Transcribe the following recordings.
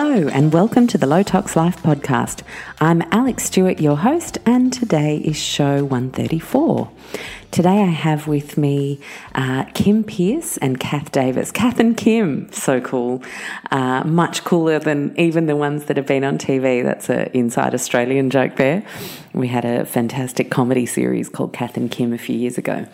Hello, and welcome to the Low Tox Life podcast. I'm Alex Stuart, your host, and today is show 134. Today I have with me uh, Kim Pearce and Kath Davis. Kath and Kim, so cool. Uh, much cooler than even the ones that have been on TV. That's an inside Australian joke there. We had a fantastic comedy series called Kath and Kim a few years ago.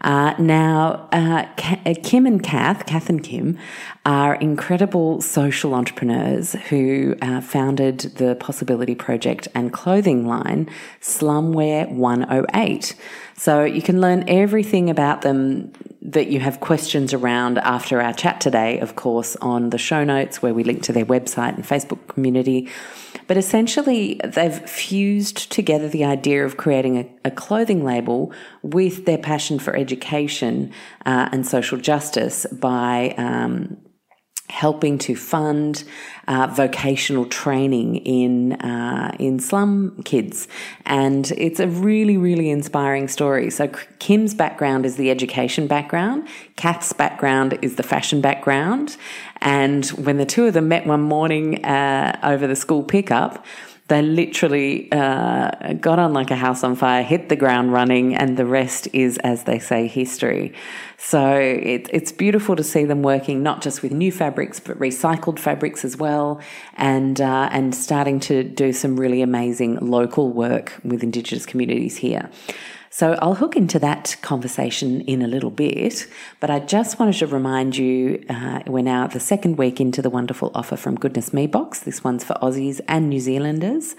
Uh, now, uh, uh, Kim and Kath, Kath and Kim, are incredible social entrepreneurs who uh, founded the Possibility Project and clothing line Slumwear 108. So you can learn everything about them that you have questions around after our chat today, of course, on the show notes where we link to their website and Facebook community. But essentially, they've fused together the idea of creating a, a clothing label with their passion for education uh, and social justice by um, helping to fund uh, vocational training in uh, in slum kids, and it's a really really inspiring story. So Kim's background is the education background, Kath's background is the fashion background, and when the two of them met one morning uh, over the school pickup they literally uh, got on like a house on fire, hit the ground running, and the rest is, as they say, history. So it, it's beautiful to see them working not just with new fabrics, but recycled fabrics as well, and uh, and starting to do some really amazing local work with Indigenous communities here. So I'll hook into that conversation in a little bit, but I just wanted to remind you uh, we're now the second week into the wonderful offer from Goodness Me Box. This one's for Aussies and New Zealanders.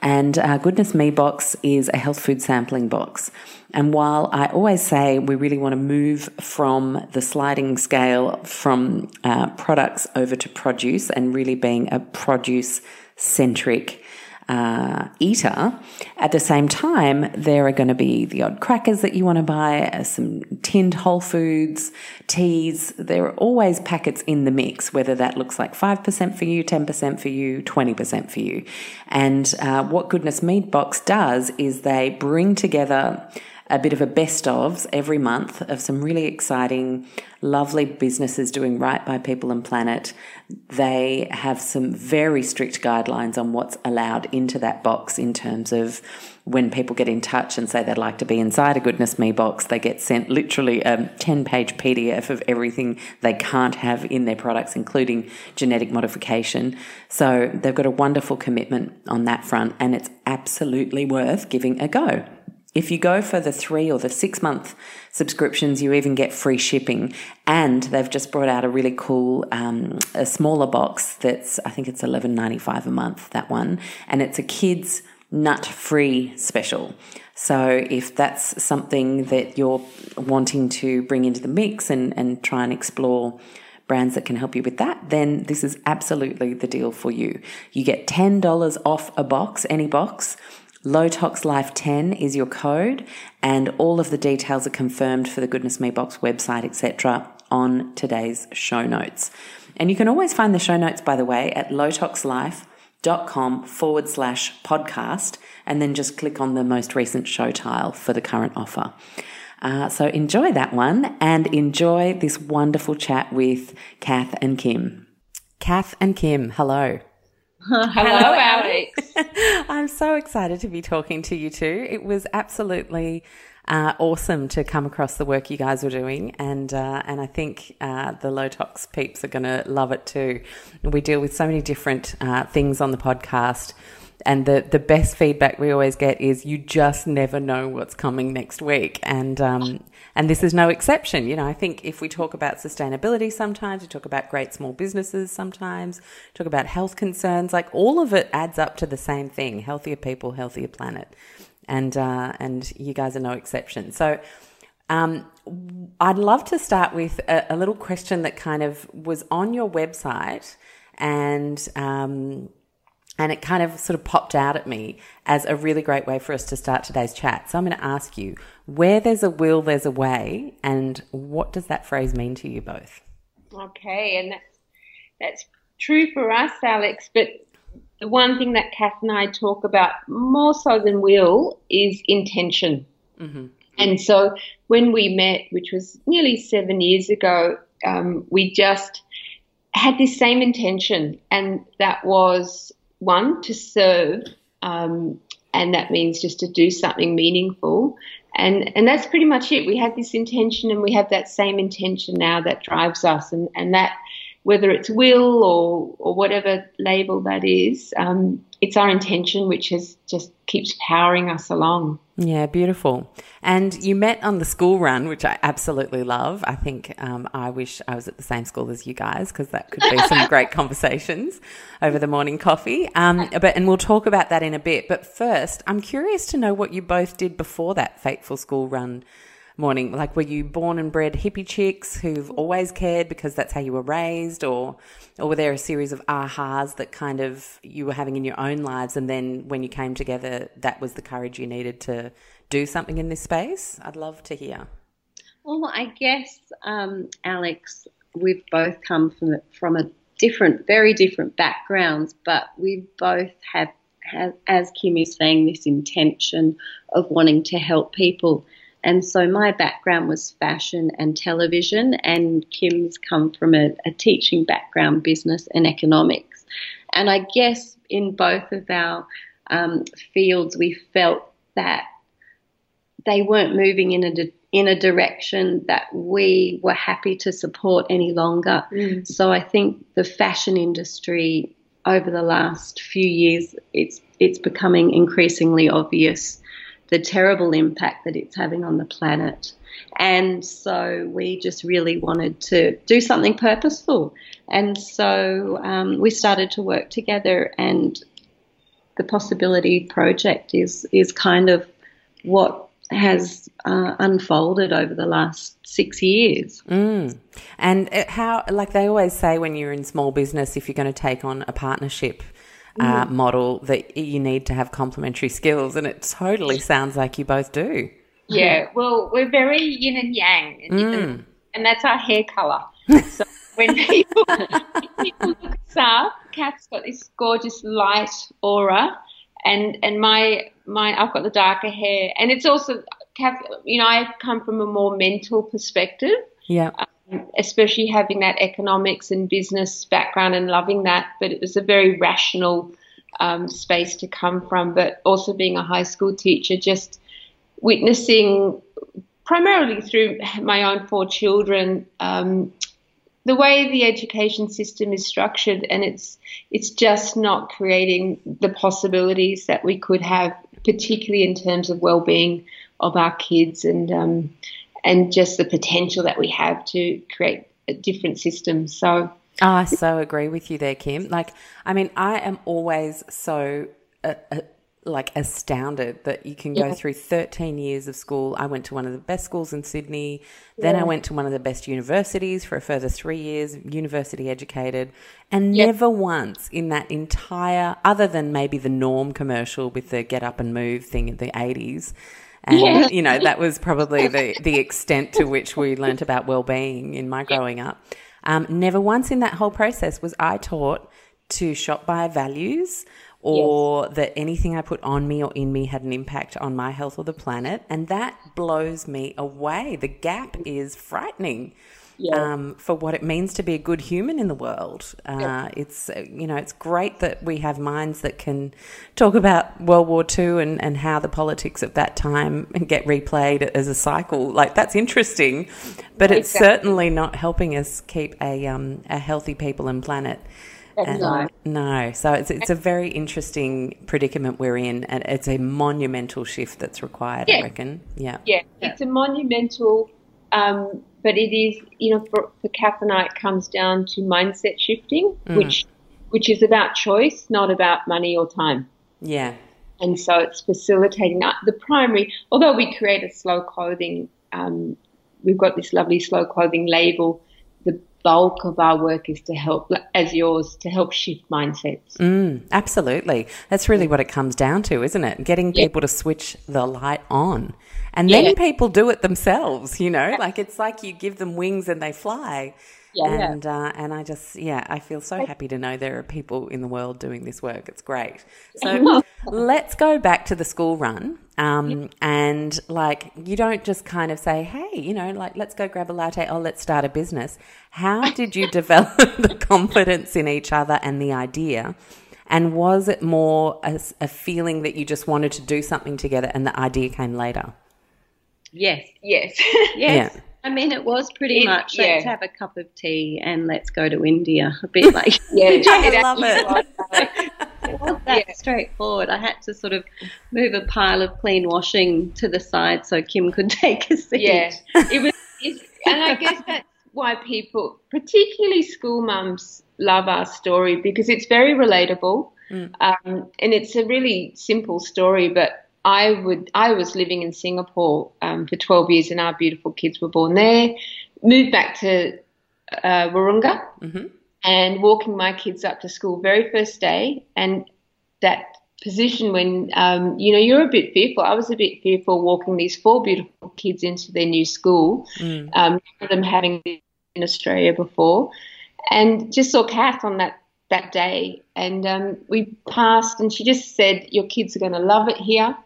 And uh, Goodness Me Box is a health food sampling box. And while I always say we really want to move from the sliding scale from uh, products over to produce and really being a produce centric uh, eater. At the same time, there are going to be the odd crackers that you want to buy, uh, some tinned whole foods, teas. There are always packets in the mix, whether that looks like 5% for you, 10% for you, 20% for you. And uh, what Goodness Me Box does is they bring together a bit of a best ofs every month of some really exciting, lovely businesses doing right by people and planet. They have some very strict guidelines on what's allowed into that box in terms of when people get in touch and say they'd like to be inside a Goodness Me box, they get sent literally a 10 page PDF of everything they can't have in their products, including genetic modification. So they've got a wonderful commitment on that front, and it's absolutely worth giving a go. If you go for the three or the six month subscriptions, you even get free shipping. And they've just brought out a really cool, um, a smaller box that's, I think it's eleven ninety five a month, that one. And it's a kids nut free special. So if that's something that you're wanting to bring into the mix and, and try and explore brands that can help you with that, then this is absolutely the deal for you. You get $10 off a box, any box Low Tox Life 10 is your code, and all of the details are confirmed for the Goodness Me Box website, etc., on today's show notes. And you can always find the show notes, by the way, at lowtoxlife.com forward slash podcast, and then just click on the most recent show tile for the current offer. Uh, so enjoy that one and enjoy this wonderful chat with Kath and Kim. Kath and Kim, hello. Hello, Alex. I'm so excited to be talking to you two. It was absolutely uh, awesome to come across the work you guys were doing, and uh, and I think uh, the low tox peeps are going to love it too. We deal with so many different uh, things on the podcast. And the, the best feedback we always get is you just never know what's coming next week. And um, and this is no exception. You know, I think if we talk about sustainability sometimes, we talk about great small businesses sometimes, talk about health concerns, like all of it adds up to the same thing healthier people, healthier planet. And, uh, and you guys are no exception. So, um, I'd love to start with a, a, little question that kind of was on your website and um, and it kind of sort of popped out at me as a really great way for us to start today's chat. So I'm going to ask you where there's a will, there's a way. And what does that phrase mean to you both? Okay. And that's, that's true for us, Alex. But the one thing that Kath and I talk about more so than will is intention. Mm-hmm. And so when we met, which was nearly seven years ago, um, we just had this same intention, and that was one to serve, um, and that means just to do something meaningful. And, and that's pretty much it. We had this intention, and we have that same intention now that drives us, and, and that whether it's will or or whatever label that is, um, it's our intention which has just keeps powering us along. Yeah, beautiful. And you met on the school run, which I absolutely love. I think um, I wish I was at the same school as you guys because that could be some great conversations over the morning coffee. Um, but and we'll talk about that in a bit. But first, I'm curious to know what you both did before that fateful school run morning? Like, were you born and bred hippie chicks who've always cared because that's how you were raised, or or were there a series of ahas that kind of you were having in your own lives, and then when you came together, that was the courage you needed to do something in this space? I'd love to hear. Well, I guess, um, Alex, we've both come from from a different, very different backgrounds, but we both have, as Kim is saying, this intention of wanting to help people. And so my background was fashion and television, and Kim's come from a, a teaching background, business and economics. And I guess in both of our um, fields, we felt that they weren't moving in a in a direction that we were happy to support any longer. Mm. So I think the fashion industry over the last few years, it's it's becoming increasingly obvious the terrible impact that it's having on the planet. And so we just really wanted to do something purposeful. And so um, we started to work together, and the Possibility Project is, is kind of what has uh, unfolded over the last six years. Mm. And how, like they always say when you're in small business, if you're going to take on a partnership, uh, mm. model that you need to have complementary skills, and it totally sounds like you both do. Yeah, well, we're very yin and yang, mm. and that's our hair color. so when people, people look us up, Kath's got this gorgeous light aura, and and my my I've got the darker hair, and it's also Kath. You know, I come from a more mental perspective. Yeah. Um, especially having that economics and business background and loving that. But it was a very rational um, space to come from. But also being a high school teacher, just witnessing primarily through my own four children. Um, the way the education system is structured, and it's it's just not creating the possibilities that we could have, particularly in terms of well-being of our kids and um, and just the potential that we have to create a different system. So I so agree with you there, Kim. Like, I mean, I am always so uh, uh, like astounded that you can go yeah. through 13 years of school. I went to one of the best schools in Sydney. Then yeah. I went to one of the best universities for a further three years, university educated. And yeah. never once in that entire, other than maybe the norm commercial with the get up and move thing in the 80s, and, yeah. you know, that was probably the, the extent to which we learnt about well-being in my growing up. Um, never once in that whole process was I taught to shop by values or yes. that anything I put on me or in me had an impact on my health or the planet. And that blows me away. The gap is frightening yeah. um, for what it means to be a good human in the world. Uh, yeah. It's uh, you know it's great that we have minds that can talk about World War II and, and how the politics of that time get replayed as a cycle. Like that's interesting, but it's certainly not helping us keep a um, a healthy people and planet. And, no. no, so it's it's a very interesting predicament we're in, and it's a monumental shift that's required. Yeah. I reckon. Yeah. yeah, yeah, it's a monumental um, but it is, you know, for, for Kath and I, it comes down to mindset shifting, mm. which which is about choice, not about money or time. Yeah. And so it's facilitating. The primary, although we create a slow clothing, um, we've got this lovely slow clothing label. Bulk of our work is to help, as yours, to help shift mindsets. Mm, absolutely. That's really what it comes down to, isn't it? Getting yeah. people to switch the light on. And yeah. then people do it themselves, you know, like it's like you give them wings and they fly. Yeah, and yeah. Uh, and I just yeah I feel so happy to know there are people in the world doing this work. It's great. So let's go back to the school run. Um, and like, you don't just kind of say, hey, you know, like, let's go grab a latte or let's start a business. How did you develop the confidence in each other and the idea? And was it more a, a, feeling that you just wanted to do something together and the idea came later? Yes. Yes. yes. Yeah. I mean, it was pretty it, much let's have a cup of tea and let's go to India. A bit like, yeah, I love it. It was that yeah. straightforward. I had to sort of move a pile of clean washing to the side so Kim could take a seat. Yeah, it was, and I guess that's why people, particularly school mums, love our story because it's very relatable, mm. um, and it's a really simple story, but I would I was living in Singapore um, for 12 years, and our beautiful kids were born there. Moved back to uh, Wahroonga mm-hmm. And walking my kids up to school very first day, and that position when um, you know you're a bit fearful. I was a bit fearful walking these four beautiful kids into their new school, mm. um, them having been in Australia before, and just saw Kath on that that day, and um, we passed, and she just said, "Your kids are going to love it here."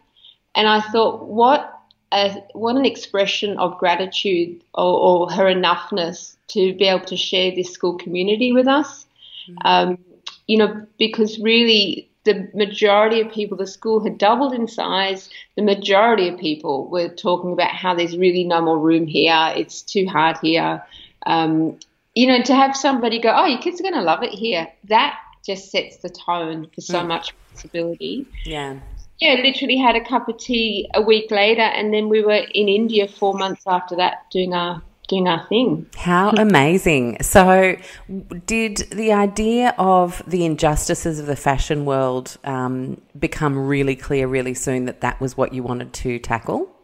And I thought, what a, what an expression of gratitude or, or, her enoughness to be able to share this school community with us. Mm-hmm. Um, you know, because really the majority of people, the school had doubled in size. The majority of people were talking about how there's really no more room here. It's too hard here. Um, you know, to have somebody go, oh, your kids are going to love it here. That just sets the tone for so mm. much possibility. Yeah yeah, literally had a cup of tea a week later, and then we were in India four months after that doing our doing our thing. How amazing! So, did the idea of the injustices of the fashion world um, become really clear really soon that that was what you wanted to tackle?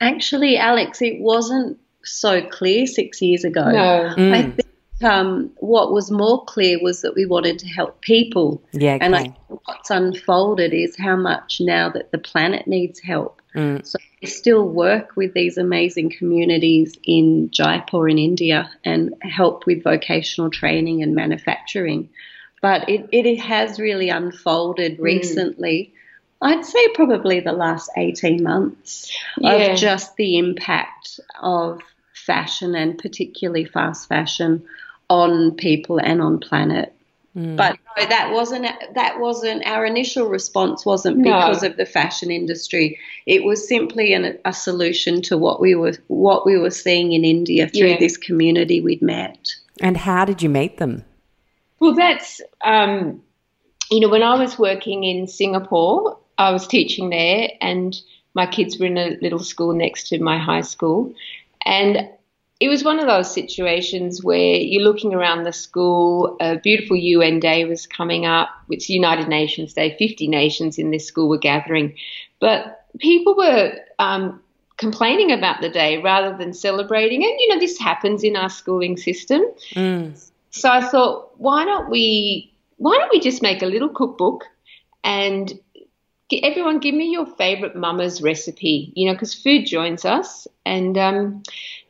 Actually, Alex, it wasn't so clear six years ago. No. Mm. I think um, what was more clear was that we wanted to help people. Yeah, okay. and I, what's unfolded is how much now that the planet needs help. Mm. So we still work with these amazing communities in Jaipur in India and help with vocational training and manufacturing. But it, it has really unfolded mm. recently. I'd say probably the last 18 months yeah. of just the impact of fashion and particularly fast fashion on people and on planet. Mm. But no, that wasn't that wasn't our initial response. wasn't because no. of the fashion industry. It was simply an, a solution to what we were what we were seeing in India through yeah. this community we'd met. And how did you meet them? Well, that's um, you know when I was working in Singapore, I was teaching there, and my kids were in a little school next to my high school, and it was one of those situations where you're looking around the school, a beautiful UN Day was coming up, which United Nations Day, 50 nations in this school were gathering. But people were um, complaining about the day rather than celebrating. And, you know, this happens in our schooling system. Mm. So I thought, why don't we, why don't we just make a little cookbook and everyone give me your favorite mama's recipe, you know, because food joins us. And um,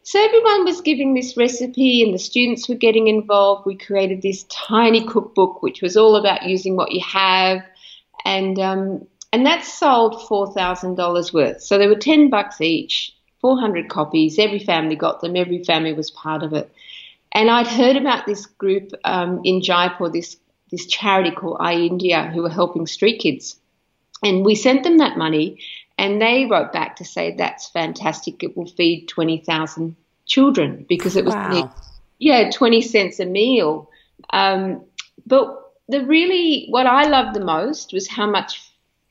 so everyone was giving this recipe and the students were getting involved. We created this tiny cookbook, which was all about using what you have. And, um, and that sold $4,000 worth. So there were 10 bucks each, 400 copies. Every family got them. Every family was part of it. And I'd heard about this group um, in Jaipur, this, this charity called iIndia, who were helping street kids. And we sent them that money and they wrote back to say, that's fantastic. It will feed 20,000 children because it was, wow. yeah, 20 cents a meal. Um, but the really, what I loved the most was how much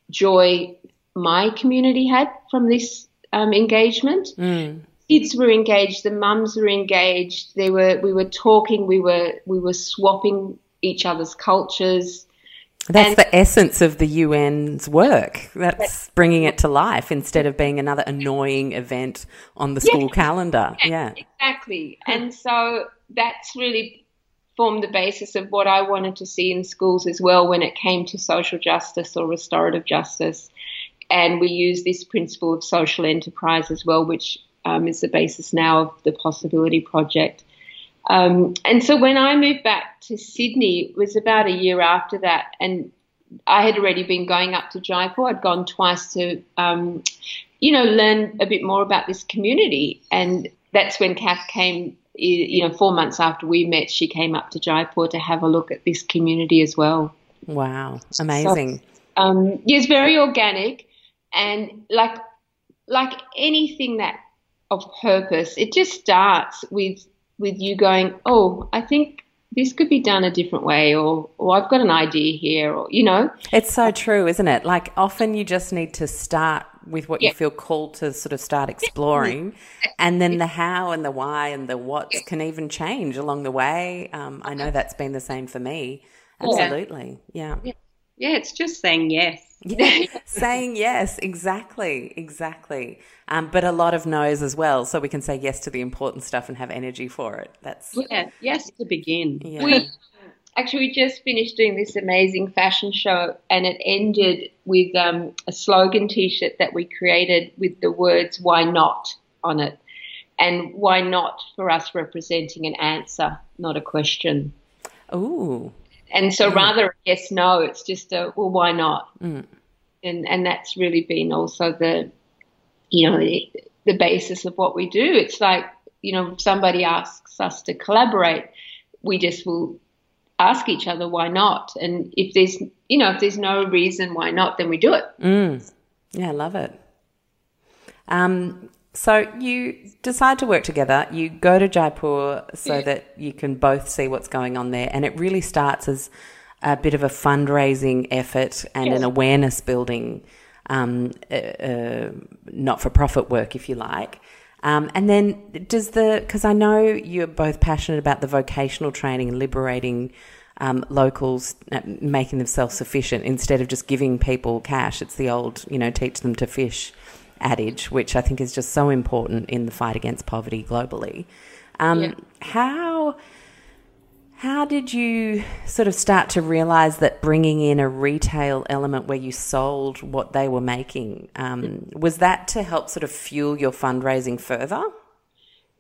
joy my community had from this um, engagement. Mm. Kids were engaged, the mums were engaged. They were, we were talking, we were, we were swapping each other's cultures. That's and the essence of the UN's work. That's bringing it to life instead of being another annoying event on the school yeah, calendar. Yeah, exactly. And so that's really formed the basis of what I wanted to see in schools as well when it came to social justice or restorative justice. And we use this principle of social enterprise as well, which um, is the basis now of the Possibility Project. Um, and so when I moved back to Sydney, it was about a year after that, and I had already been going up to Jaipur. I'd gone twice to, um, you know, learn a bit more about this community. And that's when Kath came, you know, four months after we met, she came up to Jaipur to have a look at this community as well. Wow, amazing. So, um, yeah, it's very organic. And like, like anything that of purpose, it just starts with with you going, oh, I think this could be done a different way or or I've got an idea here or you know? It's so true isn't it? Like often you just need to start with what yeah. you feel called to sort of start exploring and then the how and the why and the what yeah. can even change along the way. Um, I know that's been the same for me. Absolutely. Yeah. yeah. Yeah it's just saying yes yeah, saying yes, exactly, exactly. Um, but a lot of no's as well, so we can say yes to the important stuff and have energy for it. That's yeah, yes to begin. Yeah. We, actually, we just finished doing this amazing fashion show, and it ended with um, a slogan T-shirt that we created with the words "Why not" on it, and why not for us representing an answer, not a question. Ooh. And so rather a yes, no, it's just a well, why not? Mm. And and that's really been also the, you know, the, the basis of what we do. It's like you know, if somebody asks us to collaborate, we just will ask each other why not. And if there's you know if there's no reason why not, then we do it. Mm. Yeah, I love it. Um, so you decide to work together. You go to Jaipur so yeah. that you can both see what's going on there, and it really starts as a bit of a fundraising effort and yes. an awareness building, um, uh, uh, not for profit work, if you like. Um, and then does the because I know you're both passionate about the vocational training and liberating um, locals, uh, making them self sufficient instead of just giving people cash. It's the old, you know, teach them to fish adage, which I think is just so important in the fight against poverty globally. Um, yeah. How how did you sort of start to realize that bringing in a retail element where you sold what they were making um, was that to help sort of fuel your fundraising further?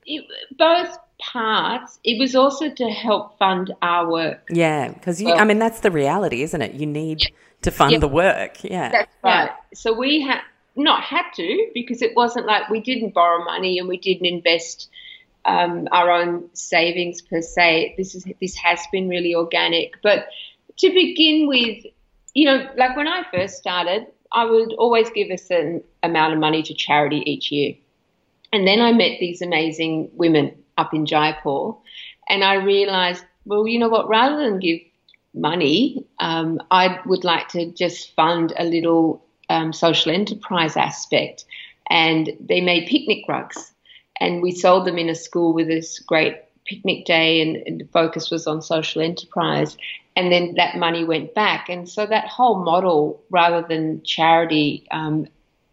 It, both parts. It was also to help fund our work. Yeah, because well, I mean that's the reality, isn't it? You need to fund yeah, the work. Yeah, that's right. So we had not had to because it wasn't like we didn't borrow money and we didn't invest um, our own savings per se. This is this has been really organic. But to begin with, you know, like when I first started, I would always give a certain amount of money to charity each year. And then I met these amazing women up in Jaipur, and I realized, well, you know what? Rather than give money, um, I would like to just fund a little um, social enterprise aspect. And they made picnic rugs, and we sold them in a school with this great picnic day, and, and the focus was on social enterprise. And then that money went back, and so that whole model, rather than charity um,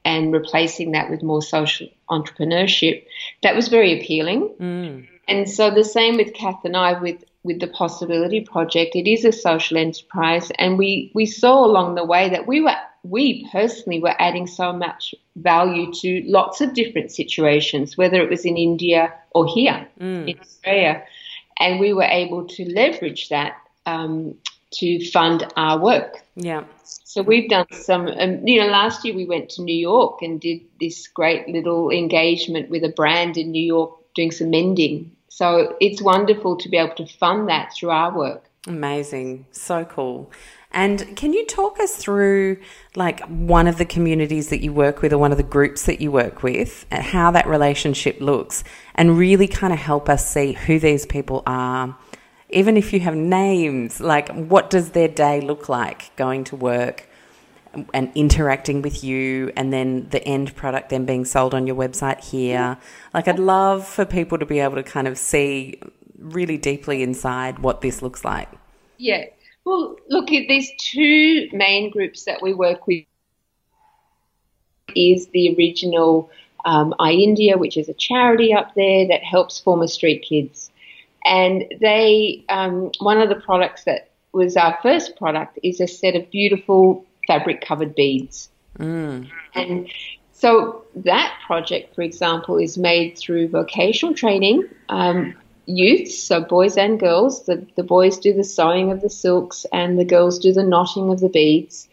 and replacing that with more social entrepreneurship, that was very appealing. Mm. And so the same with Kath and I with with the Possibility Project. It is a social enterprise, and we we saw along the way that we were we personally were adding so much value to lots of different situations, whether it was in India or here mm. in Australia, and we were able to leverage that um, to fund our work. Yeah. So we've done some, um, you know, last year we went to New York and did this great little engagement with a brand in New York doing some mending so it's wonderful to be able to fund that through our work. Amazing. So cool. And can you talk us through like one of the communities that you work with or one of the groups that you work with and how that relationship looks and really kind of help us see who these people are? Even if you have names, like what does their day look like going to work? And interacting with you and then the end product then being sold on your website here. Like I'd love for people to be able to kind of see really deeply inside what this looks like. Yeah. Well, look, there's two main groups that we work with. Is the original um, India, which is a charity up there that helps former street kids, and they um, one of the products that was our first product is a set of beautiful fabric covered beads. Mm. And so that project, for example, is made through vocational training. Um, youths, so boys and girls. The, the boys do the sewing of the silks and the girls do the knotting of the beads.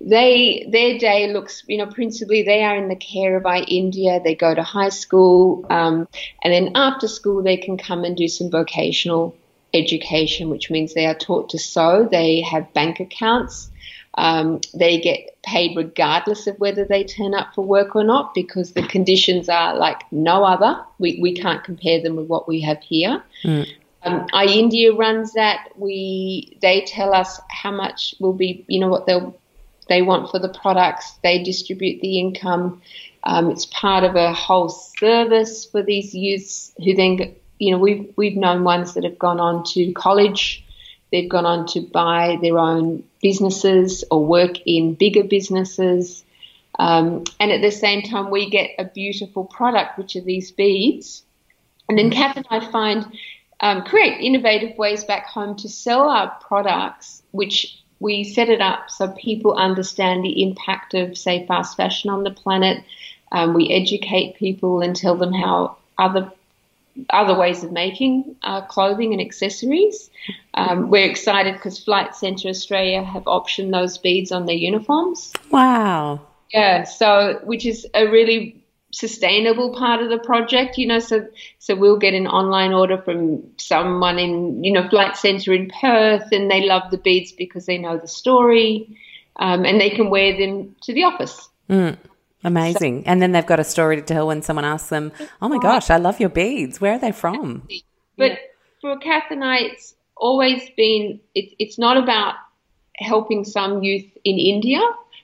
They their day looks, you know, principally they are in the care of iIndia. They go to high school, um, and then after school they can come and do some vocational education, which means they are taught to sew. They have bank accounts. Um, they get paid regardless of whether they turn up for work or not because the conditions are like no other. We, we can't compare them with what we have here. Mm. Um, iIndia runs that. We they tell us how much will be, you know, what they'll they want for the products. They distribute the income. Um, it's part of a whole service for these youths who then, you know, we've we've known ones that have gone on to college. They've gone on to buy their own businesses or work in bigger businesses. Um, and at the same time, we get a beautiful product, which are these beads. And then Kath and I find um, create innovative ways back home to sell our products, which we set it up so people understand the impact of, say, fast fashion on the planet. Um, we educate people and tell them how other other ways of making uh, clothing and accessories. Um, we're excited because Flight Centre Australia have optioned those beads on their uniforms. Wow. Yeah, so which is a really sustainable part of the project, you know, so so we'll get an online order from someone in, you know, Flight Centre in Perth and they love the beads because they know the story um, and they can wear them to the office. Mm. Amazing. So, and then they've got a story to tell when someone asks them, Oh my gosh, I love your beads. Where are they from? But yeah. for Kath and I, it's always been, it, it's not about helping some youth in India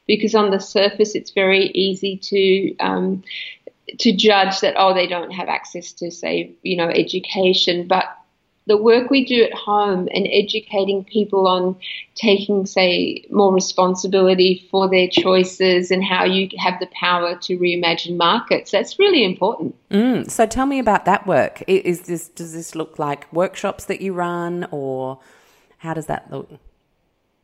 because on the surface it's very easy to um, to judge that oh they don't have access to say you know education but the work we do at home and educating people on taking, say, more responsibility for their choices and how you have the power to reimagine markets, that's really important. Mm, so tell me about that work. Is this does this look like workshops that you run or how does that look?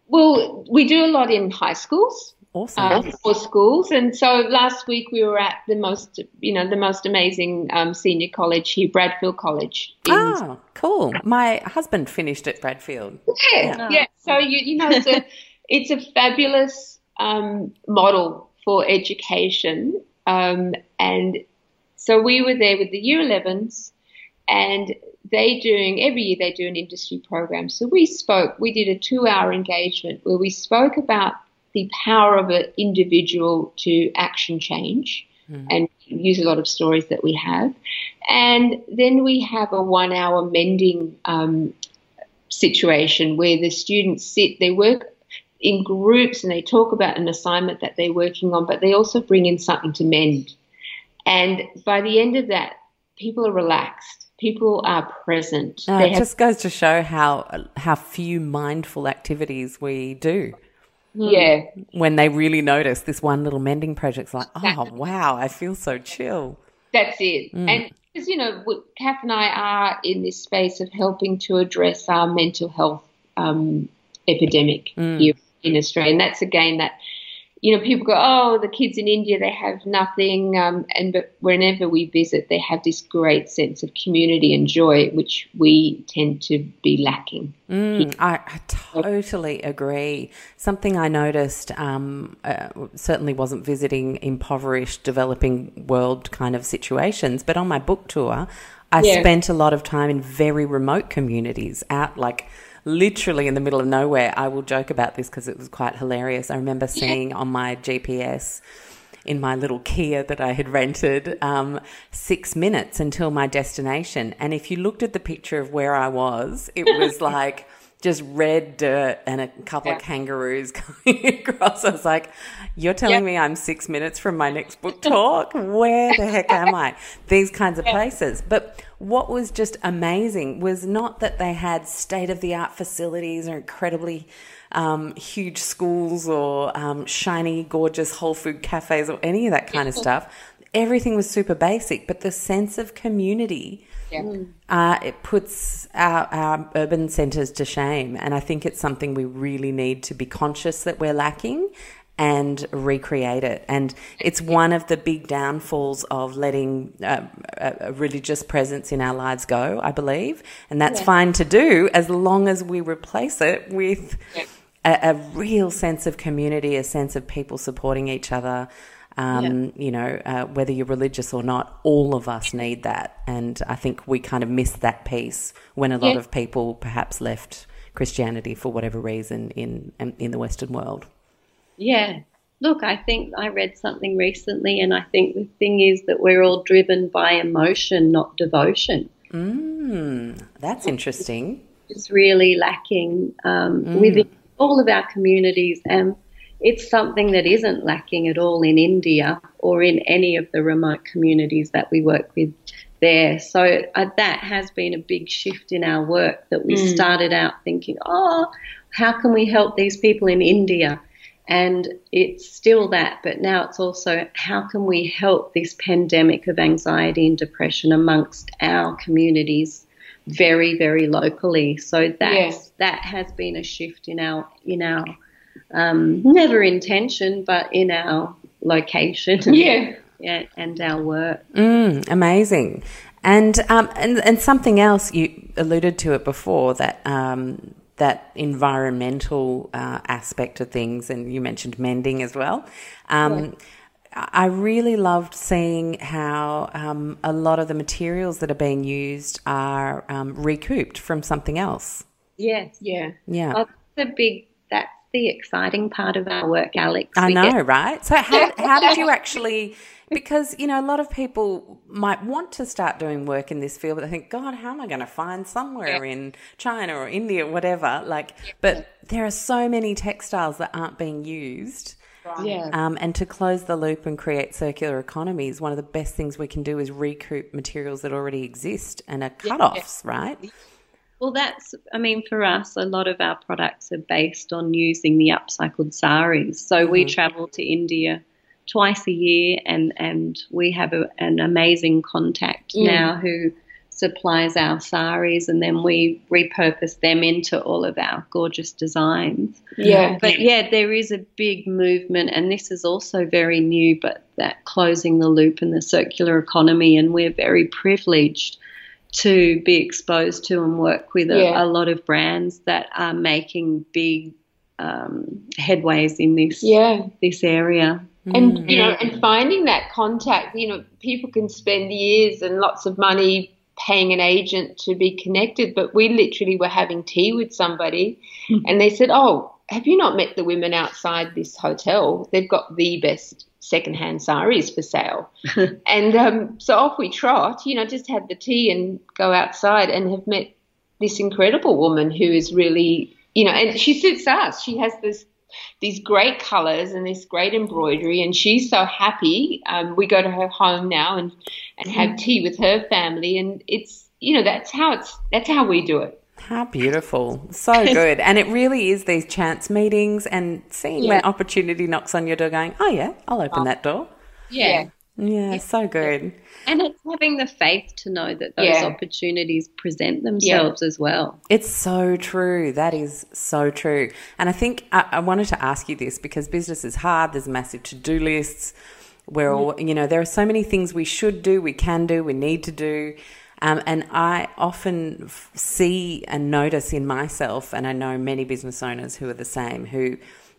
Well, we do a lot in high schools. Awesome. Uh, for schools. And so last week we were at the most, you know, the most amazing um, senior college here, Bradfield College. oh, cool. My husband finished at Bradfield. Yeah, yeah. yeah. So, you, you know, it's a, it's a fabulous um, model for education. Um, and so we were there with the year 11s and they doing every year they do an industry program. So we spoke, we did a two hour engagement where we spoke about the power of an individual to action change mm. and use a lot of stories that we have. And then we have a one hour mending um, situation where the students sit, they work in groups and they talk about an assignment that they're working on, but they also bring in something to mend. And by the end of that, people are relaxed. People are present. It have- just goes to show how how few mindful activities we do. Yeah. When they really notice this one little mending project's like, oh, wow, I feel so chill. That's it. Mm. And because, you know, Kath and I are in this space of helping to address our mental health um, epidemic mm. here in Australia. And that's again that you know, people go, oh, the kids in India, they have nothing. Um, and but whenever we visit, they have this great sense of community and joy, which we tend to be lacking. Mm, I, I, totally agree. Something I noticed um, uh, certainly wasn't visiting impoverished, developing world kind of situations, but on my book tour, I yeah. spent a lot of time in very remote communities out like literally in the middle of nowhere. I will joke about this because it was quite hilarious. I remember seeing on my GPS in my little Kia that I had rented um, six minutes until my destination. And if you looked at the picture of where I was, it was like just red dirt and a couple yeah. of kangaroos coming across. I was like, You're telling me I'm six minutes from my next book talk? Where the heck am I? These kinds of places. But what was just amazing was not that they had state of the art facilities or incredibly um, huge schools or um, shiny, gorgeous whole food cafes or any of that kind of stuff. Everything was super basic, but the sense of community yeah. Mm. Uh, it puts our, our urban centres to shame. And I think it's something we really need to be conscious that we're lacking and recreate it. And it's one of the big downfalls of letting uh, a religious presence in our lives go, I believe. And that's yeah. fine to do as long as we replace it with yeah. a, a, real sense of community, a sense of people supporting each other. Um, yeah. You know, uh, whether you're religious or not, all of us need that. And I think we kind of miss that piece when a lot of people perhaps left Christianity for whatever reason in in the Western world. Yeah. Look, I think I read something recently, and I think the thing is that we're all driven by emotion, not devotion. Mm, that's interesting. It's really lacking um, mm. within all of our communities, and it's something that isn't lacking at all in India or in any of the remote communities that we work with there. So uh, that has been a big shift in our work that we mm. started out thinking, oh, how can we help these people in India? And it's still that, but now it's also how can we help this pandemic of anxiety and depression amongst our communities very, very locally. So that's, that has been a shift in our in our um, never intention, but in our location. Yeah. yeah and our work. Mm, amazing. And, um, and and something else you alluded to it before that um, that environmental uh, aspect of things, and you mentioned mending as well. Um, yeah. I really loved seeing how um, a lot of the materials that are being used are um, recouped from something else. Yes, yeah, yeah. Well, that's the big. That's the exciting part of our work, Alex. I we know, get- right? So how how did you actually? because you know a lot of people might want to start doing work in this field but they think god how am i going to find somewhere yeah. in china or india whatever like but there are so many textiles that aren't being used right. yeah. Um, and to close the loop and create circular economies, one of the best things we can do is recoup materials that already exist and are cut offs, yeah. right? Well, that's, I mean, for us, a lot of our products are based on using the upcycled saris. So mm-hmm. we travel to India twice a year, and and we have a, an amazing contact mm. now who supplies our saris, and then we repurpose them into all of our gorgeous designs. Yeah, but yeah, there is a big movement, and this is also very new. But that closing the loop and the circular economy, and we're very privileged to be exposed to and work with a, yeah. a lot of brands that are making big um, headways in this yeah. this area and mm. you know and finding that contact you know people can spend years and lots of money paying an agent to be connected but we literally were having tea with somebody mm. and they said oh have you not met the women outside this hotel they've got the best secondhand saris for sale and um, so off we trot you know just had the tea and go outside and have met this incredible woman who is really you know and she suits us she has this these great colors and this great embroidery, and she's so happy. Um, we go to her home now and and have mm. tea with her family, and it's you know that's how it's that's how we do it. How beautiful. So good. and it really is these chance meetings and seeing yeah. when opportunity knocks on your door going, oh, yeah, I'll open oh. that door. Yeah. Yeah, so good. And it's having the faith to know that those yeah. opportunities present themselves yeah. as well. It's so true. That is so true. And I think I, I, wanted to ask you this because business is hard. There's massive to do lists. We're mm. all, you know, there are so many things we should do, we can do, we need to do. Um, and I often f- see and notice in myself, and I know many business owners who are the same, who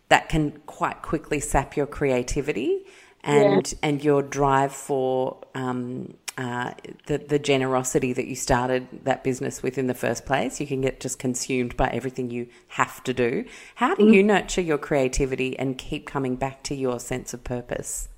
that can quite quickly sap your creativity and yeah. and your drive for um, uh, the the generosity that you started that business with in the first place. You can get just consumed by everything you have to do. How do mm. you nurture your creativity and keep coming back to your sense of purpose?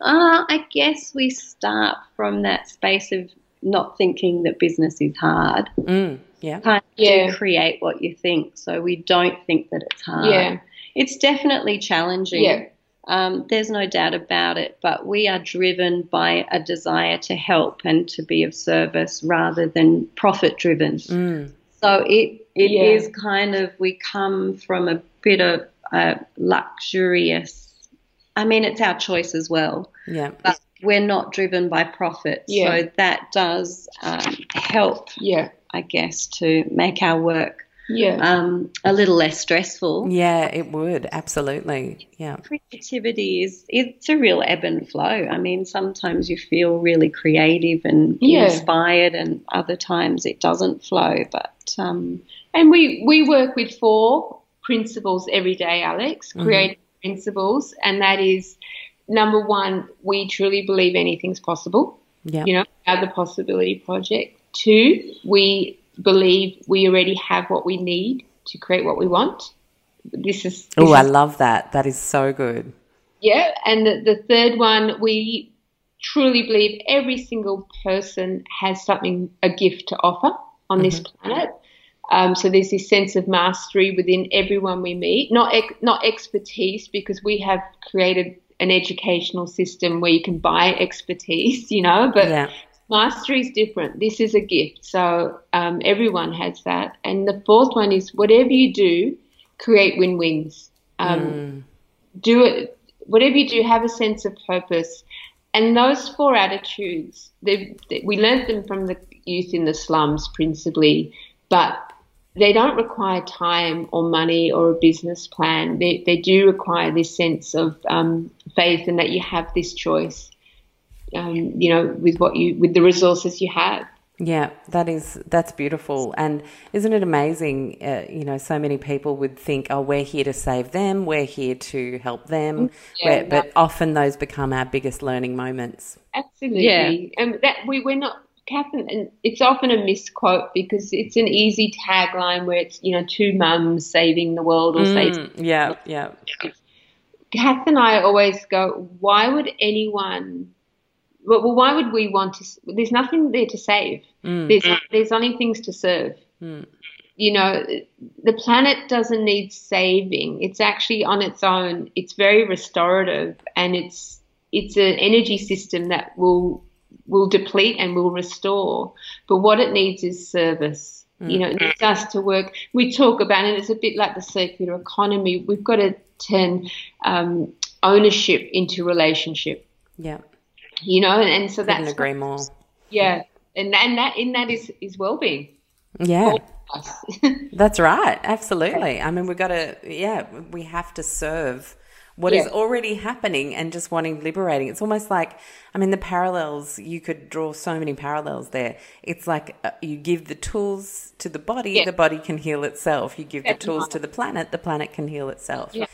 Uh, I guess we start from that space of not thinking that business is hard. Mm, yeah. Kind of yeah. create what you think. So we don't think that it's hard. Yeah. It's definitely challenging. Yeah. Um, there's no doubt about it, but we are driven by a desire to help and to be of service rather than profit driven. Mm. So it it yeah. is kind of we come from a bit of a luxurious. I mean, it's our choice as well. Yeah, but we're not driven by profit. Yeah. So that does um, help. Yeah, I guess to make our work Yeah. Um, a little less stressful. Yeah, it would absolutely. Yeah. Creativity is it's a real ebb and flow. I mean, sometimes you feel really creative and Yeah. inspired, and other times it doesn't flow. But um, And we, we work with four principles every day, Alex, Mhm. creative principles. And that is number one, we truly believe anything's possible. Yeah. You know, are the possibility project. Two, we believe we already have what we need to create what we want. This is, Oh, I love that. That is so good. yeah. And the, the third one, we truly believe every single person has something, a gift to offer on this planet. Um, so there's this sense of mastery within everyone we meet, not ex- not expertise, because we have created an educational system where you can buy expertise, you know, but Yeah. mastery is different. This is a gift, so um, everyone has that. And the fourth one is whatever you do, create win-wins. Um, Mm. Do it, whatever you do, have a sense of purpose. And those four attitudes, they, we learnt them from the youth in the slums principally, but they don't require time or money or a business plan. They, they do require this sense of um, faith and that you have this choice, um, you know, with what you, with the resources you have. Yeah, that is that's beautiful, and isn't it amazing? Uh, you know, so many people would think, "Oh, we're here to save them. We're here to help them," Yeah, but often those become our biggest learning moments. Absolutely. Yeah. And that we, we're not Catherine and it's often a misquote because it's an easy tagline where it's, you know, two mums saving the world or saving Mm, yeah, yeah, Kath and I always go, why would anyone well, well why would we want to there's nothing there to save. Mm. There's there's only things to serve. Mm. You know, the planet doesn't need saving. It's actually on its own. It's very restorative and it's it's an energy system that will will deplete and will restore. But what it needs is service. You know, it needs us to work. We talk about it. It's a bit like the circular economy. We've got to turn um, ownership into relationship. yeah. You know, and, and so Couldn't that's agree more. yeah, and and that in that is is well being. Yeah, that's right. Absolutely. I mean, we've got to. Yeah, we have to serve what is Yeah. already happening and just wanting liberating. It's almost like, I mean, the parallels. You could draw so many parallels there. It's like uh, you give the tools to the body, Yeah. the body can heal itself. You give the tools to the planet, the planet can heal itself. Yeah.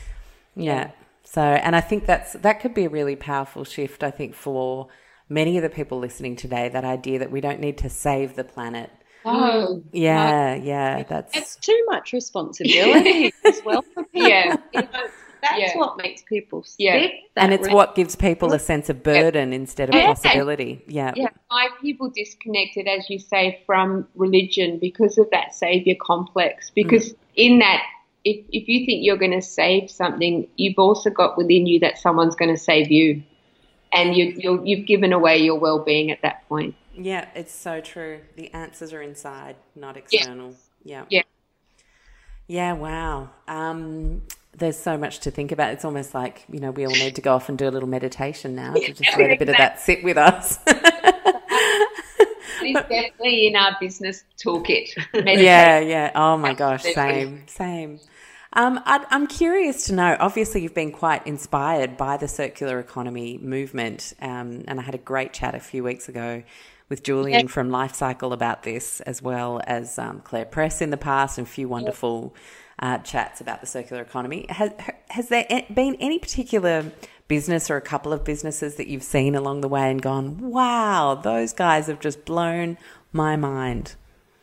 Yeah. So, and I think that's that could be a really powerful shift. I think for many of the people listening today, that idea that we don't need to save the planet. oh, Yeah, yeah, that's it's too much responsibility as well for people. Yeah. You know, that's Yeah. what makes people sick. Yeah. and it's re- what gives people a sense of burden instead of Yeah. possibility. Yeah. Yeah. why people disconnected, as you say, from religion because of that savior complex. Because in that, if, if you think you're going to save something, you've also got within you that someone's going to save you. And you, you're, you've given away your well being at that point. Yeah, it's so true. The answers are inside, not external. Yeah. Yeah. Yeah, wow. Um, there's so much to think about. It's almost like, you know, we all need to go off and do a little meditation now to just let a bit of that sit with us. It's definitely in our business toolkit. yeah, yeah. Oh my gosh, same, same. Um, I'd, I'm curious to know. Obviously, you've been quite inspired by the circular economy movement, um, and I had a great chat a few weeks ago with Julian from Lifecykel about this, as well as um, Claire Press in the past, and a few wonderful uh, chats about the circular economy. Has, has there been any particular business or a couple of businesses that you've seen along the way and gone, "Wow, those guys have just blown my mind"?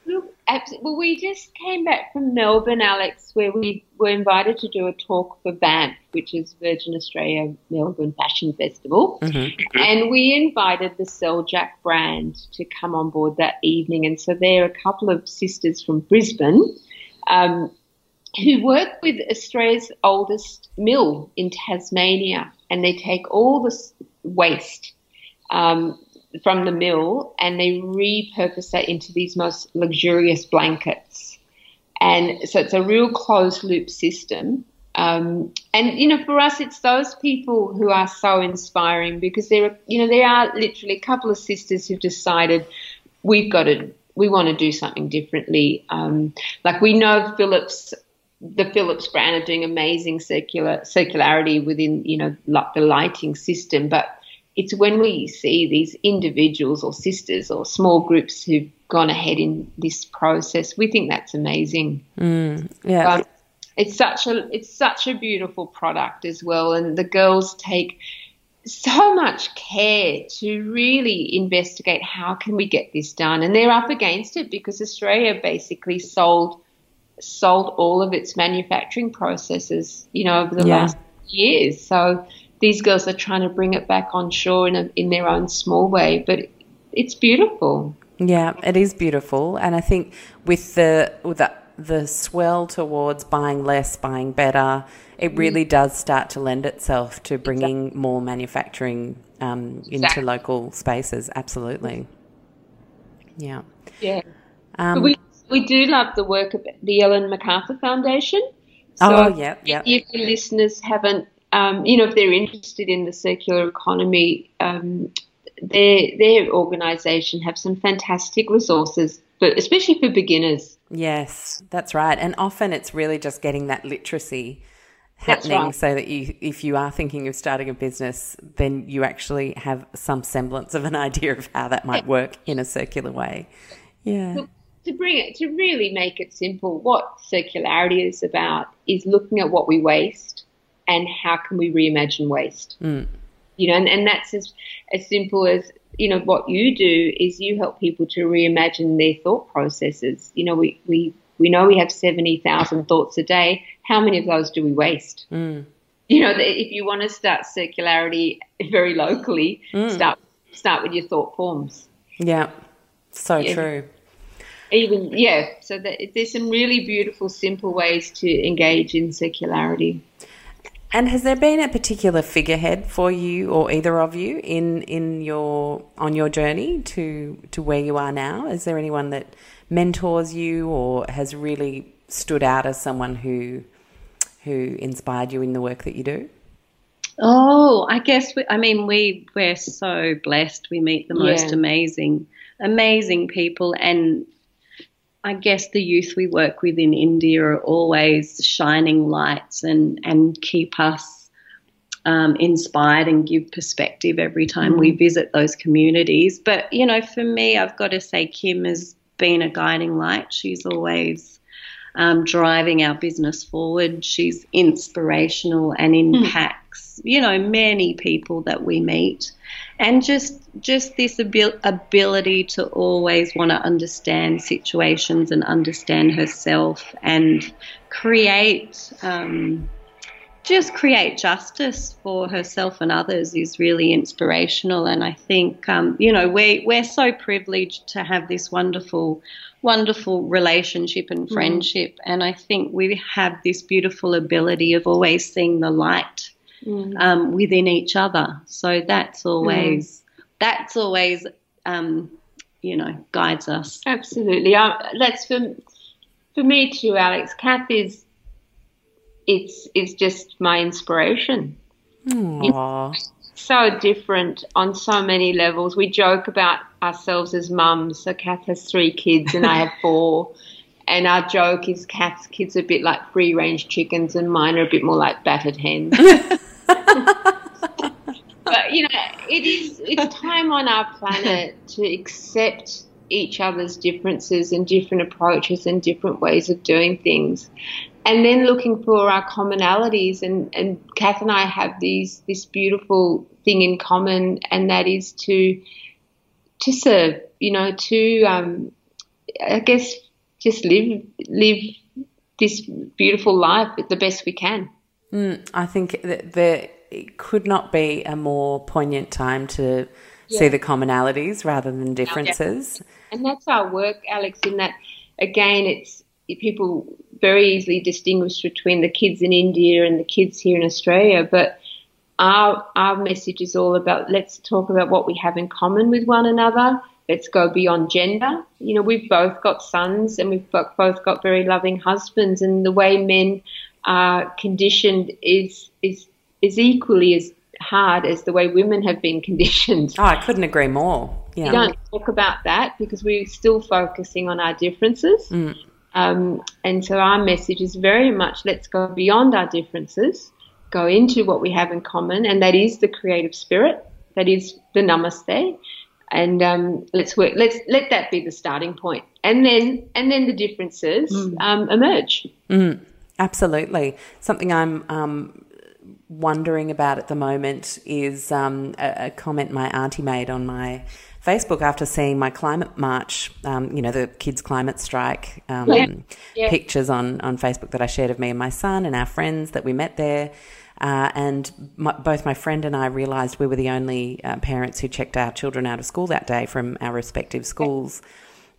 Look, well, we just came back from Melbourne, Alex, where we were invited to do a talk for VAMFF, which is Virgin Australia Melbourne Fashion Festival. And we invited the Seljak brand to come on board that evening. And so there are a couple of sisters from Brisbane um, who work with Australia's oldest mill in Tasmania. And they take all this waste um, from the mill and they repurpose that into these most luxurious blankets. And so it's a real closed loop system. Um, and you know, for us, it's those people who are so inspiring because there are, you know, there are literally a couple of sisters who've decided we've got to we want to do something differently. Um, like we know Philips, the Philips brand are doing amazing circular circularity within you know the lighting system, but it's when we see these individuals or sisters or small groups who've gone ahead in this process, we think that's amazing. Mm, yeah. Um, it's such a it's such a beautiful product as well, and the girls take so much care to really investigate how can we get this done, and they're up against it because Australia basically sold sold all of its manufacturing processes, you know, over the yeah. last years. So these girls are trying to bring it back on shore in, a, in their own small way, but it's beautiful. Yeah, it is beautiful, and I think with the with the, the swell towards buying less, buying better, it mm. really does start to lend itself to bringing exactly. more manufacturing um, into exactly. local spaces. Absolutely. Yeah. Yeah. Um, we we do love the work of the Ellen MacArthur Foundation. So oh yeah, yeah. If the listeners haven't um, you know, if they're interested in the circular economy, um, their their organisation have some fantastic resources, but especially for beginners. Yes, that's right. And often it's really just getting that literacy happening right. so that you if you are thinking of starting a business then you actually have some semblance of an idea of how that might work in a circular way yeah to bring it to really make it simple what circularity is about is looking at what we waste and how can we reimagine waste? Mm. You know, and, and that's as, as simple as, you know, what you do is you help people to reimagine their thought processes. You know, we, we, we know we have 70,000 thoughts a day. How many of those do we waste? Mm. You know, if you want to start circularity very locally, mm. start start with your thought forms. Yeah, so yeah. true. Even yeah, so that, there's some really beautiful, simple ways to engage in circularity. And has there been a particular figurehead for you or either of you in, in your on your journey to to where you are now? Is there anyone that mentors you or has really stood out as someone who who inspired you in the work that you do? Oh, I guess we, I mean we we're so blessed. We meet the most yeah. amazing amazing people and I guess the youth we work with in India are always shining lights and, and keep us um, inspired and give perspective every time mm. we visit those communities. But, you know, for me, I've got to say, Kim has been a guiding light. She's always um, driving our business forward. She's inspirational and hmm. impacts, mm. you know, many people that we meet and just just this abil- ability to always want to understand situations and understand herself and create um, just create justice for herself and others is really inspirational and I think um, you know we we're so privileged to have this wonderful wonderful relationship and mm. friendship mm. and I think we have this beautiful ability of always seeing the light mm. um, within each other. So that's always mm. that's always um, you know guides us. Absolutely, uh, that's for for me too, Alex. Kath is it's it's just my inspiration. so different on so many levels. We joke about ourselves as mums. So Kath has three kids and I have four. And our joke is Kath's kids are a bit like free range chickens and mine are a bit more like battered hens. but you know, it is it's time on our planet to accept each other's differences and different approaches and different ways of doing things. And then looking for our commonalities and, and Kath and I have these this beautiful thing in common and that is to to serve, you know, to um, I guess just live live this beautiful life the best we can. Mm, I think that there could not be a more poignant time to yeah. see the commonalities rather than differences. And that's our work, Alex. In that, again, it's people very easily distinguish between the kids in India and the kids here in Australia, but our our message is all about let's talk about what we have in common with one another. Let's go beyond gender. You know, we've both got sons and we've both got very loving husbands, and the way men are conditioned is is is equally as hard as the way women have been conditioned. Oh, I couldn't agree more. Yeah. You don't talk about that because we're still focusing on our differences. Mm. Um, and so our message is very much let's go beyond our differences, go into what we have in common, and that is the creative spirit, that is the namaste. And um, let's work. Let's let that be the starting point, and then and then the differences um, emerge. Mm, absolutely. Something I'm um, wondering about at the moment is um, a, a, comment my auntie made on my Facebook after seeing my climate march, um, you know, the kids' climate strike um, Yeah. Yeah. pictures on, on Facebook that I shared of me and my son and our friends that we met there. Uh, and my, both my friend and I realised we were the only uh, parents who checked our children out of school that day from our respective schools,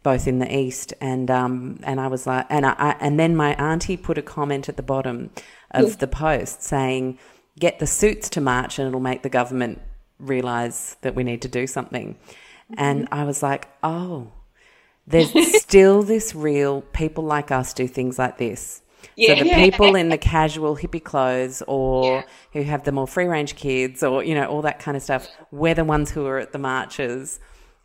both in the east. And um, and I was like, and I, I and then my auntie put a comment at the bottom of the post saying, "Get the suits to march, and it'll make the government realise that we need to do something." And I was like, "Oh." There's still this real people like us do things like this. Yeah. So the people in the casual hippie clothes or Yeah. who have the more free range kids or, you know, all that kind of stuff, we're the ones who are at the marches.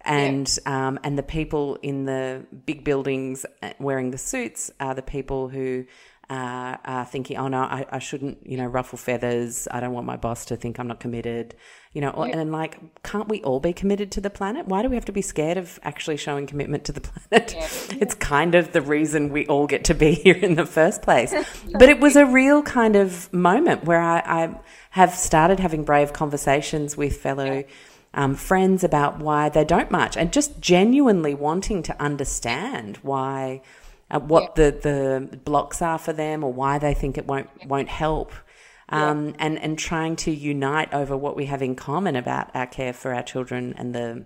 And um, and the people in the big buildings uh, wearing the suits are the people who uh, are thinking, oh no, I, I shouldn't, you know, ruffle feathers. I don't want my boss to think I'm not committed, you know. Or, And like, can't we all be committed to the planet? Why do we have to be scared of actually showing commitment to the planet? It's kind of the reason we all get to be here in the first place. but it was a real kind of moment where I, I have started having brave conversations with fellow um, friends about why they don't march and just genuinely wanting to understand why uh, what the, the blocks are for them or why they think it won't won't help um, and and trying to unite over what we have in common about our care for our children and the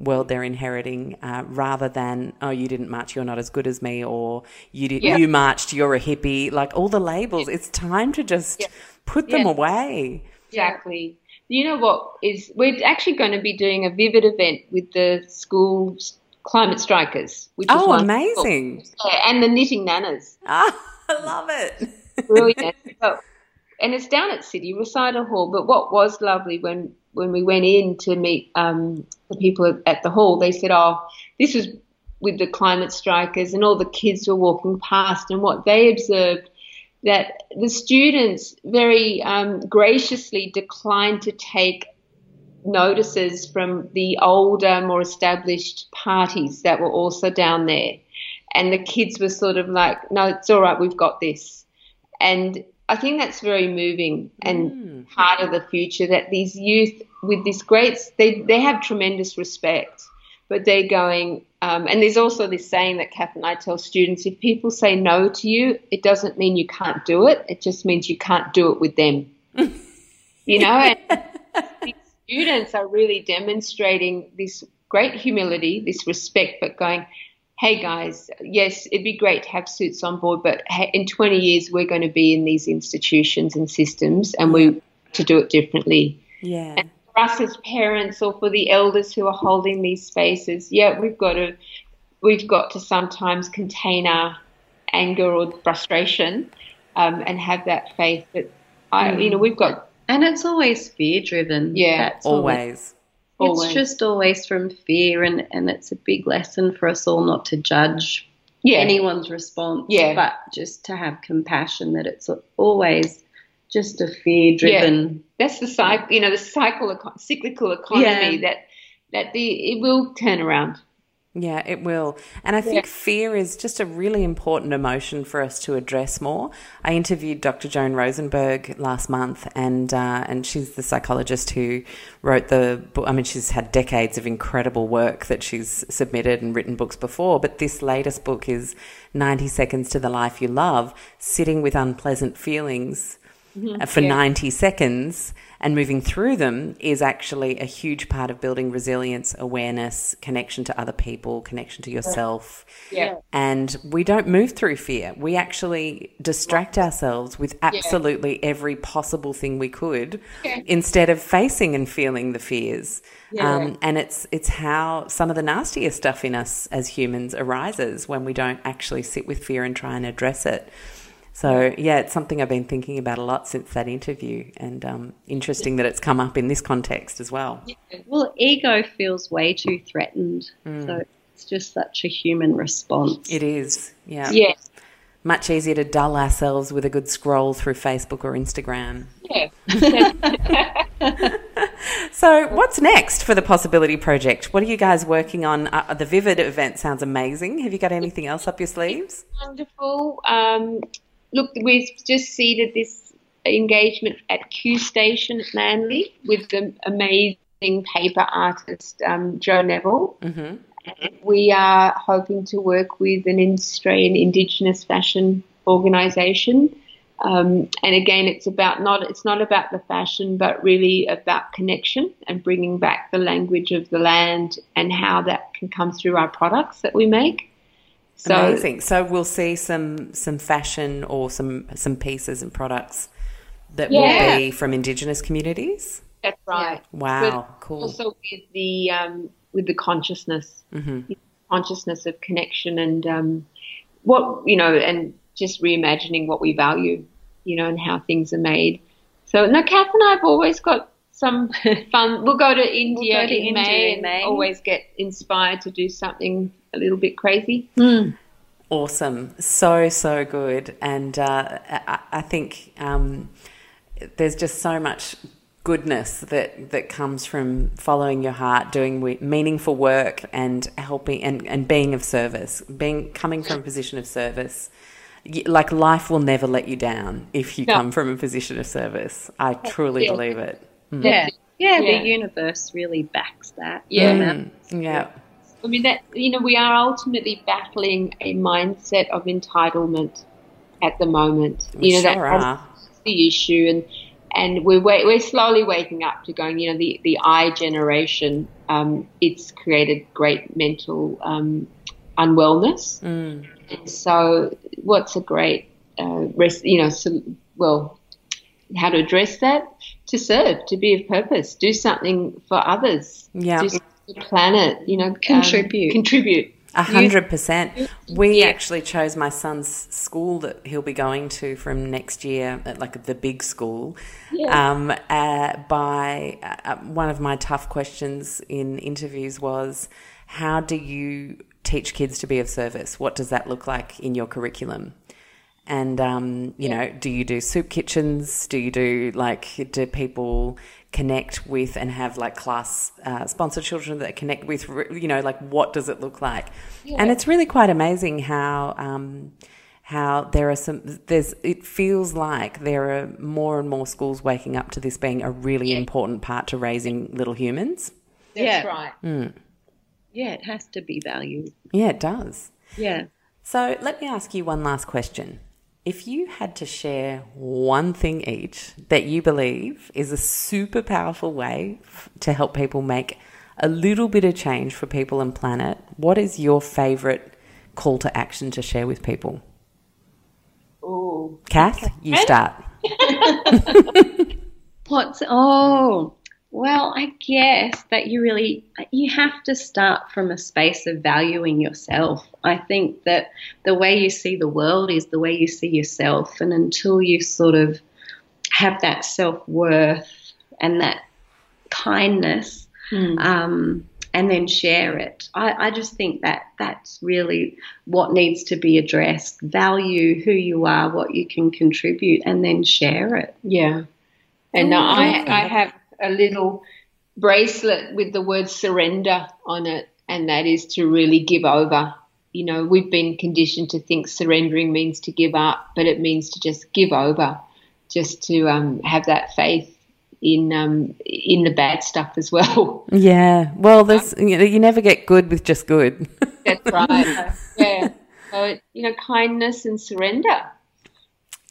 world they're inheriting uh, rather than oh you didn't march you're not as good as me or you did Yeah. you marched you're a hippie like all the labels. It's time to just put them Yeah. away. Exactly. You know what is we're actually going to be doing a vivid event with the school's climate strikers, which is oh wonderful. amazing Yeah, and the knitting nanas. ah, I love it Brilliant. so, and it's down at City Recital Hall. But what was lovely when when we went in to meet um, the people at- at the hall, they said, "Oh, this was with the climate strikers, and all the kids were walking past, and what they observed." That the students very um, graciously declined to take notices from the older, more established parties that were also down there. And the kids were sort of like, no, it's all right, we've got this. And I think that's very moving and part of the future that these youth with this great, they, they have tremendous respect, but they're going, um, and there's also this saying that Kath and I tell students if people say no to you, it doesn't mean you can't do it, it just means you can't do it with them. you know, and these students are really demonstrating this great humility, this respect, but going, hey guys, yes, it'd be great to have suits on board, but in 20 years we're going to be in these institutions and systems, and we to do it differently. yeah And us as parents, or for the elders who are holding these spaces, yeah, we've got to we've got to sometimes contain our anger or frustration, um, and have that faith that I, you know, we've got And it's always fear driven. Yeah, That's always. always always. It's just always from fear, and, and it's a big lesson for us all not to judge yeah, anyone's response, Yeah. but just to have compassion that it's always just a fear driven. Yeah. that's the cycle, you know, the cycle, cyclical economy Yeah. that that the it will turn around. Yeah, it will. And I think fear is just a really important emotion for us to address more. I interviewed Dr. Joan Rosenberg last month, and uh, and she's the psychologist who wrote the book. I mean, she's had decades of incredible work that she's submitted and written books before, but this latest book is 90 Seconds to the Life You Love, sitting with unpleasant feelings uh, for 90 seconds and moving through them is actually a huge part of building resilience, awareness, connection to other people, connection to yourself. Yeah. And we don't move through fear. We actually distract ourselves with absolutely every possible thing we could instead of facing and feeling the fears. Um, and it's it's how some of the nastiest stuff in us as humans arises when we don't actually sit with fear and try and address it. So yeah, it's something I've been thinking about a lot since that interview, and um, interesting that it's come up in this context as well. Yeah. Well, ego feels way too threatened, mm. so it's just such a human response. It is, yeah. Yeah. Much easier to dull ourselves with a good scroll through Facebook or Instagram. Yeah. so, what's next for the Possibility Project? What are you guys working on? Uh, the Vivid event sounds amazing. Have you got anything else up your sleeves? Wonderful. Um, look, we've just seeded this engagement at Q Station at Manly with the amazing paper artist um, Jo Neville. Mm-hmm. We are hoping to work with an Australian Indigenous fashion organisation. Um, and again, it's about not it's not about the fashion, but really about connection and bringing back the language of the land and how that can come through our products that we make. So, Amazing. So we'll see some some fashion or some some pieces and products that yeah. will be from Indigenous communities. That's right. Wow, but cool. Also with the um, with the consciousness, mm-hmm. consciousness of connection and um, what you know, and just reimagining what we value, you know, and how things are made. So no, Kath and I have always got some fun. We'll go to India, we'll go to in, India May in May and always get inspired to do something a little bit crazy. Mm. Awesome. So, so good. And uh, I, I, think um, there's just so much goodness that, that comes from following your heart, doing meaningful work and helping and, and being of service, being coming from a position of service. Like life will never let you down if you no. come from a position of service. I truly yeah. believe it. Mm. Yeah. yeah. yeah, the universe really backs that. Yeah, mm. yeah. I mean that you know we are ultimately battling a mindset of entitlement at the moment. We you know sure that's the issue, and and we're we're slowly waking up to going. You know the the I generation. Um, it's created great mental um, unwellness, mm. and so what's a great uh, rest, you know so, well how to address that to serve to be of purpose do something for others yeah the planet, you know, contribute. Um, contribute. A hundred percent. We yeah. actually chose my son's school that he'll be going to from next year, at like the big school. Yeah. Um, uh, by uh, one of my tough questions in interviews was, how do you teach kids to be of service? What does that look like in your curriculum? And um, you yeah. know, do you do soup kitchens? Do you do like do people connect with and have like class uh, sponsored children that connect with? You know, like what does it look like? Yeah. And it's really quite amazing how. Um, how there are some there's it feels like there are more and more schools waking up to this being a really yeah. important part to raising little humans. That's yeah. right. Mm. Yeah, it has to be valued. Yeah, it does. Yeah. So let me ask you one last question. If you had to share one thing each that you believe is a super powerful way to help people make a little bit of change for people and planet, what is your favorite call to action to share with people? Oh, Kath, you start. What's oh well, I guess that you really you have to start from a space of valuing yourself. I think that the way you see the world is the way you see yourself, and until you sort of have that self worth and that kindness, mm. um, and then share it, I, I just think that that's really what needs to be addressed. Value who you are, what you can contribute, and then share it. Yeah. And oh, I, I have a little bracelet with the word surrender on it, and that is to really give over. You know, we've been conditioned to think surrendering means to give up, but it means to just give over, just to um, have that faith in um, in the bad stuff as well. Yeah, well, there's you, know, you never get good with just good. That's right. yeah. So you know, kindness and surrender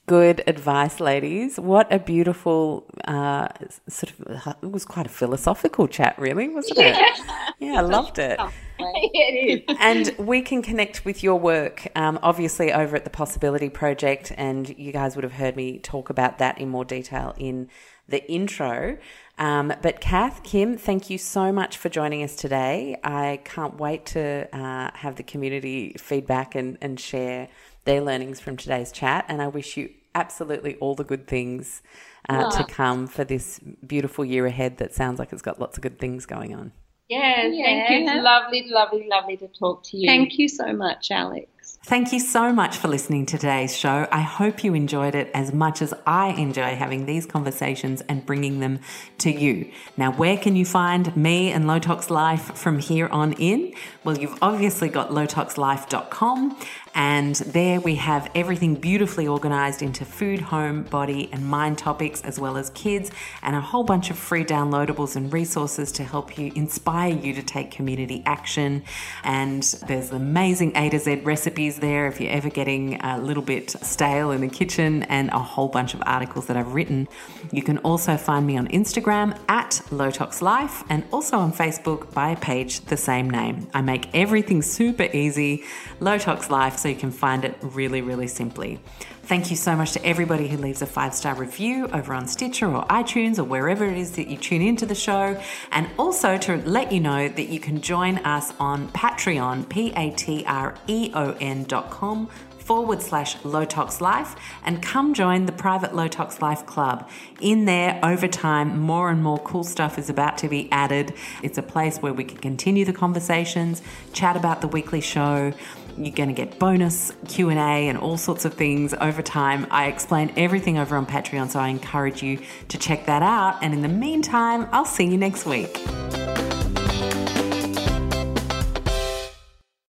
good advice, ladies. What a beautiful uh, sort of. It was quite a philosophical chat, really, wasn't it? Yeah, I loved it. it is. And we can connect with your work, um, obviously, over at the Possibility Project, and you guys would have heard me talk about that in more detail in the intro. Um, but Kath, Kim, thank you so much for joining us today. I can't wait to uh, have the community feedback and, and share their learnings from today's chat. And I wish you absolutely all the good things uh, to come for this beautiful year ahead that sounds like it's got lots of good things going on. Yes, yeah. thank you. It's lovely, lovely, lovely to talk to you. Thank you so much, Alex. Thank you so much for listening to today's show. I hope you enjoyed it as much as I enjoy having these conversations and bringing them to you. Now, where can you find me and Low Tox Life from here on in? Well, you've obviously got lowtoxlife.com and there we have everything beautifully organized into food, home, body, and mind topics, as well as kids, and a whole bunch of free downloadables and resources to help you inspire you to take community action. And there's amazing A to Z recipes there if you're ever getting a little bit stale in the kitchen, and a whole bunch of articles that I've written. You can also find me on Instagram at LowToxLife and also on Facebook by a page the same name. I make everything super easy, Low Tox Life so you can find it really, really simply. Thank you so much to everybody who leaves a five star review over on Stitcher or iTunes or wherever it is that you tune into the show. And also to let you know that you can join us on Patreon, P A T R E O N dot com forward slash low tox life and come join the private low tox life club. In there, over time, more and more cool stuff is about to be added. It's a place where we can continue the conversations, chat about the weekly show you're going to get bonus Q&A and all sorts of things over time. I explain everything over on Patreon, so I encourage you to check that out. And in the meantime, I'll see you next week.